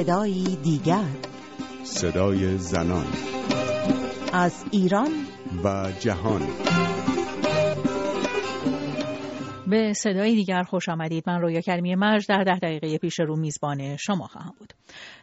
صدایی دیگر. صدای زنان. از ایران. و جهان. به صدای دیگر خوش آمدید. من رویا کریمی مرج در ده دقیقه پیش رو میزبان شما خواهم بود.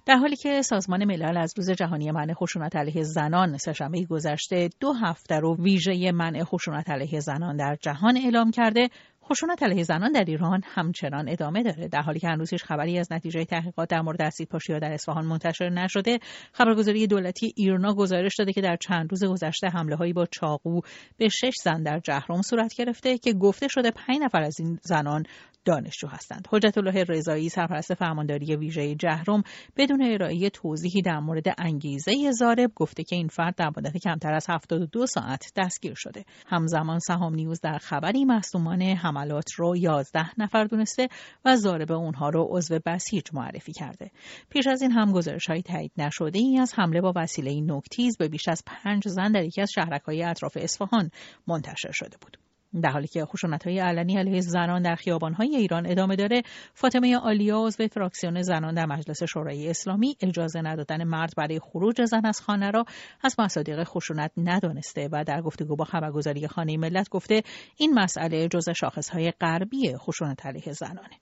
در حالی که سازمان ملل از روز جهانی منع خشونت علیه زنان سهشنبه گذشته دو هفته رو ویژه منع خشونت علیه زنان در جهان اعلام کرده خشونت علیه زنان در ایران همچنان ادامه داره. در حالی که هنوز خبری از نتیجه تحقیقات در مورد اسید پاشی در اصفهان منتشر نشده خبرگزاری دولتی ایرنا گزارش داده که در چند روز گذشته حمله هایی با چاقو به شش زن در جهرم صورت گرفته که گفته شده پنج نفر از این زنان دانشجو هستند. حجت الله رضایی سرپرست فرمانداری ویژه جهرم بدون ارائه توضیحی در مورد انگیزه زارب گفته که این فرد در مدت کمتر از 72 ساعت دستگیر شده. همزمان سهام نیوز در خبری مصدومان حملات رو 11 نفر دونسته و زارب اونها رو عضو بسیج معرفی کرده. پیش از این هم گزارش های تایید نشده ای از حمله با وسیله نوکتیز به بیش از پنج زن در یکی از شهرک‌های اطراف اصفهان منتشر شده بود. در حالی که خشونت های علنی علیه زنان در های ایران ادامه داره فاطمه آلیا عضو فراکسیون زنان در مجلس شورای اسلامی اجازه ندادن مرد برای خروج زن از خانه را از مصادیق خشونت ندانسته و در گفتگو با خبرگزاری خانه ملت گفته این مسئله جزء های غربی خشونت علیه زنانه.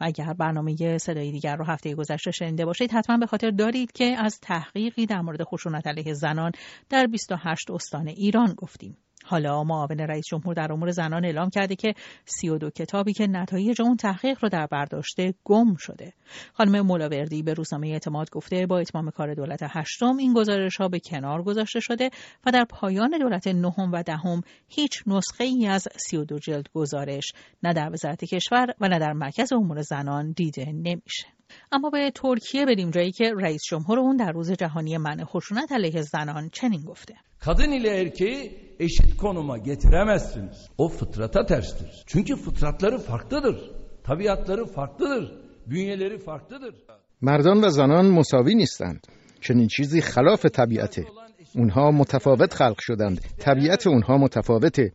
و اگر برنامه صدای دیگر رو هفته گذشته شنیده باشید حتما به خاطر دارید که از تحقیقی در مورد خشونت علیه زنان در 28 استان ایران گفتیم. حالا معاون رئیس جمهور در امور زنان اعلام کرده که 32 کتابی که نتایج اون تحقیق رو در برداشته گم شده. خانم مولاوردی به روزنامه اعتماد گفته با اتمام کار دولت هشتم این گزارش ها به کنار گذاشته شده و در پایان دولت نهم و دهم هیچ نسخه ای از 32 جلد گزارش نه در وزارت کشور و نه در مرکز امور زنان دیده neymiş? اما به ترکیه بریم جایی که رئیس جمهور اون در روز جهانی منع خشونت علیه زنان چنین گفته Kadın ile erkeği eşit konuma getiremezsiniz. O fıtrata terstir. Çünkü fıtratları farklıdır. Tabiatları farklıdır. Bünyeleri farklıdır. مردان و زنان مساوی نیستند. چنین چیزی خلاف طبیعته. اونها متفاوت خلق شدند. طبیعت اونها متفاوته.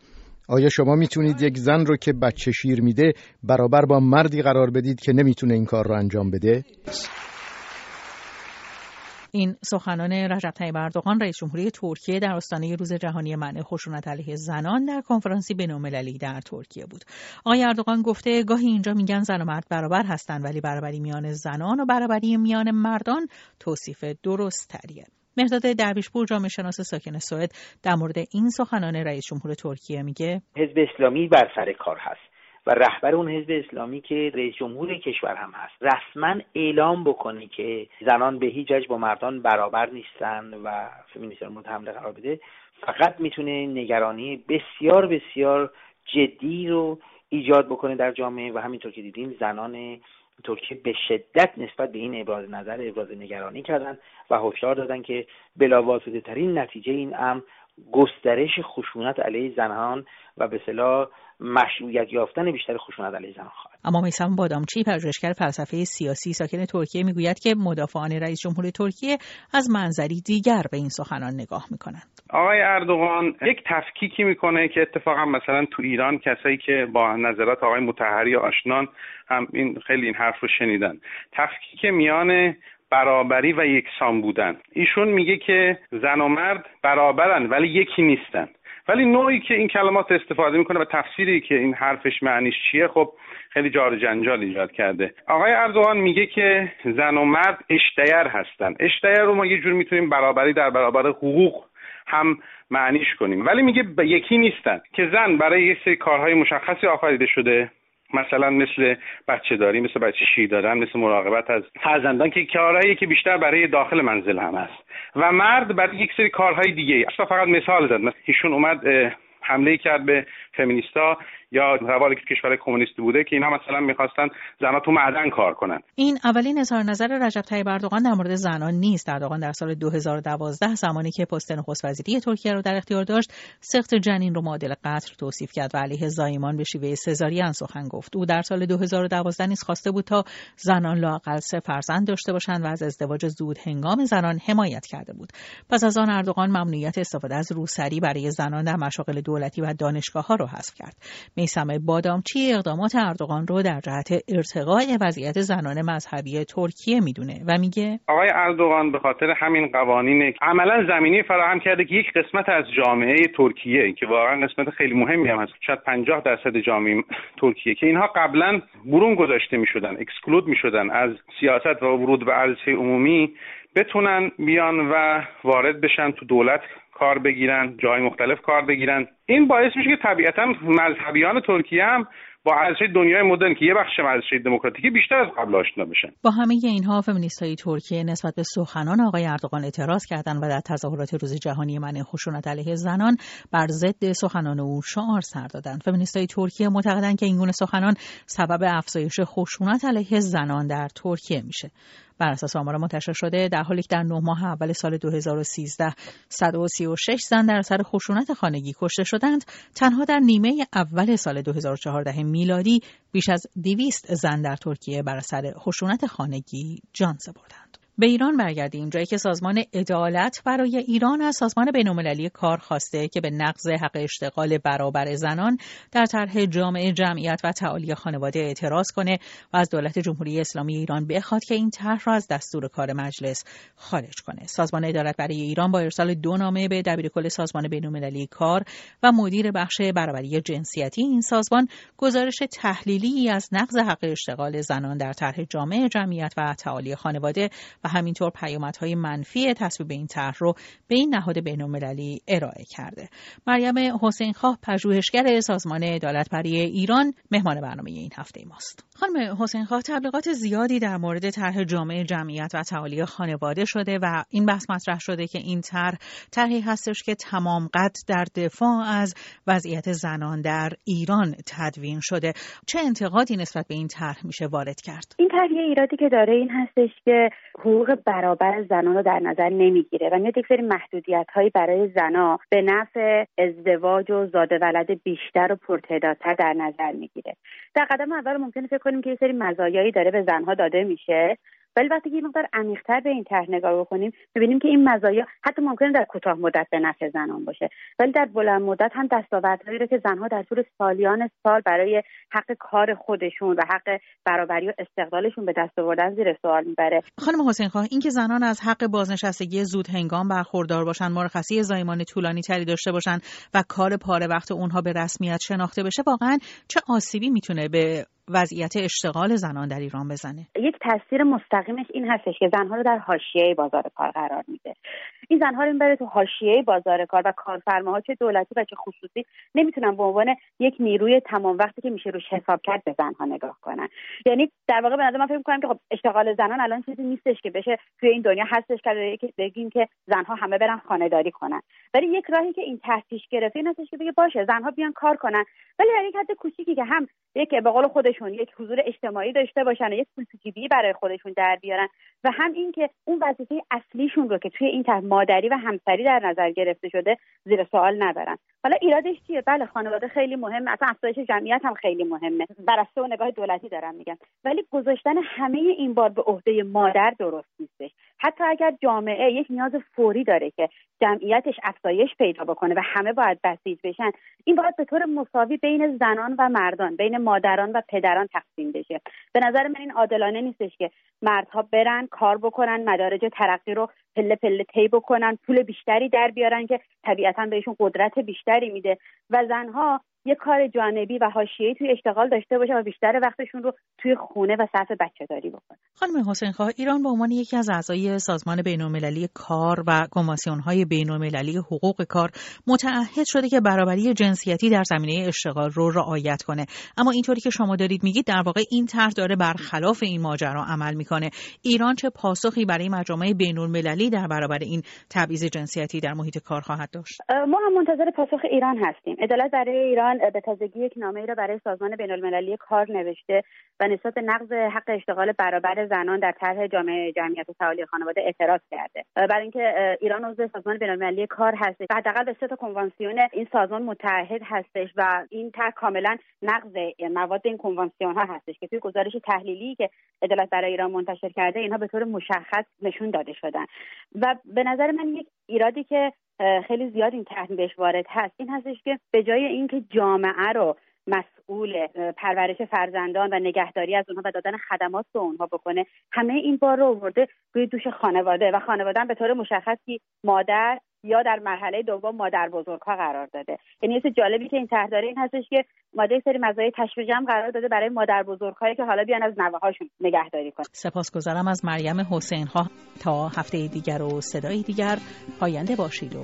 آیا شما می‌تونید یک زن رو که بچه شیر میده برابر با مردی قرار بدید که نمی‌تونه این کار رو انجام بده؟ این سخنان رجب طیب اردوغان رئیس جمهوری ترکیه در آستانه روز جهانی منع خشونت علیه زنان در کنفرانسی بین‌المللی در ترکیه بود. آقای اردوغان گفته گاهی اینجا میگن زن و مرد برابر هستند ولی برابری میان زنان و برابری میان مردان توصیف درست تریه. مهداد درویشپور جامعه شناس ساکن سوئد. در مورد این سخنان رئیس جمهور ترکیه میگه حزب اسلامی بر سر کار هست و رهبر اون حزب اسلامی که رئیس جمهور کشور هم هست. رسما اعلام بکنه که زنان به هیچ وجه با مردان برابر نیستن و فمینیستان مورد حمله قرار بده. فقط می‌تونه نگرانی بسیار بسیار جدی رو ایجاد بکنه در جامعه و همینطور که دیدیم زنان ترکیه به شدت نسبت به این ابراز نظر ابراز نگرانی کردن و هشدار دادن که بلاواسطه ترین نتیجه این امر گسترش خشونت علیه زنان و به صلاح مشروعیت یافتن بیشتر خشونت علیه زنان خواهد. اما میسم بادامچی پژوهشگر فلسفه سیاسی ساکن ترکیه می‌گوید که مدافعان رئیس جمهور ترکیه از منظری دیگر به این سخنان نگاه می‌کنند. آقای اردوغان یک تفکیکی می‌کنه که اتفاقا مثلا تو ایران کسایی که با نظرات آقای متحری آشنان هم این خیلی این حرف رو شنیدن. تفکیک میان برابری و یکسان بودن. ایشون میگه که زن و مرد برابرن ولی یکی نیستن. ولی نوعی که این کلمات استفاده می‌کنه و تفسیری که این حرفش معنیش چیه خب خیلی جار جنجال ایجاد کرده. آقای اردوغان میگه که زن و مرد اشتیر هستن. اشتیر رو ما یه جور می‌تونیم برابری در برابر حقوق هم معنیش کنیم. ولی میگه یکی نیستن. که زن برای یه سری کارهای مشخصی آفریده شده. مثلا مثل بچه داری مثل بچه شیر دادن مثل مراقبت از فرزندان که کارهایی که بیشتر برای داخل منزل هم هست. و مرد برای یک سری کارهای دیگه اصلا فقط مثال زد. ایشون اومد حمله کرد به فمینیستا. یا روال کشور کمونیستی بوده که اینها مثلا می‌خواستن زنها تو معدن کار کنن. این اولین اظهار نظر رجب طیب اردوغان در مورد زنان نیست. اردوغان در سال 2012 زمانی که پست نخست وزیری ترکیه رو در اختیار داشت سخت جنین رو معادل قتل توصیف کرد و علیه زایمان به شیوه سزارین سخن گفت. او در سال 2012 نیز خواسته بود تا زنان لاقل سه فرزند داشته باشند و از ازدواج زود هنگام زنان حمایت کرده بود. پس از آن اردوغان ممنوعیت استفاده از روسری برای زنان در مشاغل دولتی و دانشگاه ها رو حذف کرد. میسم بادامچی اقدامات اردوغان رو در جهت ارتقای وضعیت زنان مذهبی ترکیه می‌دونه و میگه آقای اردوغان به خاطر همین قوانین عملا زمینی فراهم کرده که یک قسمت از جامعه ترکیه که واقعا قسمت خیلی مهمی هم هست. شاید 50 درصد جامعه ترکیه که اینها قبلا برون گذاشته می‌شدن اکسکلود می‌شدن از سیاست و ورود به عرصه عمومی. بتونن بیان و وارد بشن تو دولت کار بگیرن جای مختلف کار بگیرن. این باعث میشه که طبیعتا مذهبیان ترکیه هم با ارزش دنیای مدرن که یه بخش ارزش دموکراتیکی بیشتر از قبل آشنا بشن. با همه اینها های ترکیه نسبت به سخنان آقای اردوغان اعتراض کردند و در تظاهرات روز جهانی منع خشونت علیه زنان بر ضد سخنان او شعار سر دادند. های ترکیه معتقدند که این گونه سخنان سبب افزایش خشونت علیه زنان در ترکیه میشه. بر اساس آمار منتشر شده در حالی که در نه ماه اول سال 2013 136 زن در اثر خشونت خانگی کشته شدند. تنها در نیمه اول سال 2014 میلادی بیش از 200 زن در ترکیه بر اثر خشونت خانگی جان سپردند. به ایران برگردیم. جایی که سازمان عدالت برای ایران از سازمان بینالمللی کار خواسته که به نقض حق اشتغال برابر زنان در طرح جامعه جمعیت و تعالی خانواده اعتراض کنه و از دولت جمهوری اسلامی ایران بخواد که این طرح را از دستور کار مجلس خارج کنه. سازمان عدالت برای ایران با ارسال دو نامه به دبیرکل سازمان بینالمللی کار و مدیر بخش برابری جنسیتی این سازمان گزارش تحلیلی از نقض حق اشتغال زنان در طرح جامعه جمعیت و تعالی خانواده و همینطور پیامدهای منفی تصویب این طرح رو به این نهاد بینالمللی ارائه کرده. مریم حسین خواه پژوهشگر سازمان عدالت برای ایران مهمان برنامه این هفته ماست. خانم حسین خواه تبلیغات زیادی در مورد طرح جامعه جمعیت و تعالی خانواده شده و این بحث مطرح شده که این طرح طرحی هستش که تمام قد در دفاع از وضعیت زنان در ایران تدوین شده. چه انتقادی نسبت به این طرح میشه وارد کرد؟ این طرح ایرادی که داره این هستش که حقوق برابر زنان رو در نظر نمی‌گیره و میاد یک سری محدودیت هایی برای زنا به نفع ازدواج و زاده ولد بیشتر و پرتعدادتر در نظر می‌گیره. در قدم اول ممکنه فکر کنیم که یه سری مزایایی داره به زنها داده میشه. ولی وقتی که یه مقدار عمیقتر به این طرح نگاه بکنیم ببینیم که این مزایا حتی ممکنه در کوتاه مدت به نفع زنان باشه. ولی در بلند مدت هم دستاوردهایی رو که زنها در طول سالیان سال برای حق کار خودشون و حق برابری و استقلالشون به دست آوردن زیر سوال می‌بره. خانم حسین خواه اینکه زنان از حق بازنشستگی زود هنگام برخوردار باشن مرخصی زایمان طولانی تری داشته باشن و کار پاره وقت اونها به رسمیت شناخته بشه واقعا چه آسیبی می‌تونه به وضعیت اشتغال زنان در ایران بزنه. یک تاثیر مستقیمش این هستش که زنها رو در حاشیه بازار کار قرار میده. این زنها رو می‌بره تو حاشیه بازار کار و کارفرماها چه دولتی و چه خصوصی. نمی‌تونن به عنوان یک نیروی تمام وقتی که میشه روش حساب کرد به زنها نگاه کنن. یعنی در واقع به نظر من فکر می‌کنم که خب اشتغال زنان الان چیزی نیستش که بشه توی این دنیا هستش که بگیم که زنها همه برن خانهداری کنن. ولی یک راهی که این تحتیش گرفته این هستش که بگه باشه زنها بیان کار کنن. ولی در یک حد کوچیکی که هم یک به قول خودشون یک حضور اجتماعی داشته باشن و یک پول برای خودشون در بیارن و هم اینکه اون وظیفه اصلیشون رو که توی این مادری و همسری در نظر گرفته شده زیر سوال نبرن حالا ایرادش چیه؟ بله خانواده خیلی مهمه. اصلا افزایش جمعیت هم خیلی مهمه. بر و نگاه دولتی دارم میگم. ولی گذاشتن همه این بار به عهده مادر درست نیستش حتی اگر جامعه یک نیاز فوری داره که جمعیتش افزایش پیدا بکنه و همه باید بسیج بشن این باید به طور مساوی بین زنان و مردان بین مادران و پدران تقسیم بشه. به نظر من این عادلانه نیستش که مردها برن کار بکنن مدارج ترقی رو پله پله طی بکنن پول بیشتری در بیارن که طبیعتا بهشون قدرت بیشتری میده. و زنها یه کار جانبی و حاشیه‌ای توی اشتغال داشته باشه و بیشتر وقتشون رو توی خونه و صرف بچه داری بکنه. خانم حسین خواه ایران به عنوان یکی از اعضای سازمان بین‌المللی کار و کنوانسیون‌های بین‌المللی حقوق کار متعهد شده که برابری جنسیتی در زمینه اشتغال رو رعایت کنه. اما اینطوری که شما دارید میگید در واقع این طرح داره برخلاف این ماجرا عمل می‌کنه. ایران چه پاسخی برای مجامع بین‌المللی در برابر این تبعیض جنسیتی در محیط کار خواهد داشت؟ ما هم منتظر پاسخ ایران هستیم. عدالت برای ایران به تازگی یک نامه ای را برای سازمان بین المللی کار نوشته و نسبت نقض حق اشتغال برابر زنان در طرح جامعه جمعیت و خانواده اعتراض کرده. برای اینکه ایران عضو سازمان بین المللی کار هستش. و حداقل به سه کنوانسیون این سازمان متحد هستش و این طرح کاملا نقض مواد این کنوانسیون ها هستش که توی گزارش تحلیلی که عدالت برای ایران منتشر کرده اینها به طور مشخص نشون داده شدن. و به نظر من یک ایرادی که خیلی زیاد این طرح بهش وارد هست. این هستش که به جای اینکه جامعه رو مسئول پرورش فرزندان و نگهداری از اونها و دادن خدمات به اونها بکنه همه این بار رو آورده روی دوش خانواده و خانواده به طور مشخصی مادر یا در مرحله دوم مادر بزرگها قرار داده. یعنی یه جالبی که این داره این هستش که ماده سری مزایای تشویق هم قرار داده برای مادر بزرگهایی که حالا بیان از نوه هاشون نگهداری کنن. سپاسگزارم از مریم حسین ها تا هفته دیگر و صدای دیگر پاینده باشید و.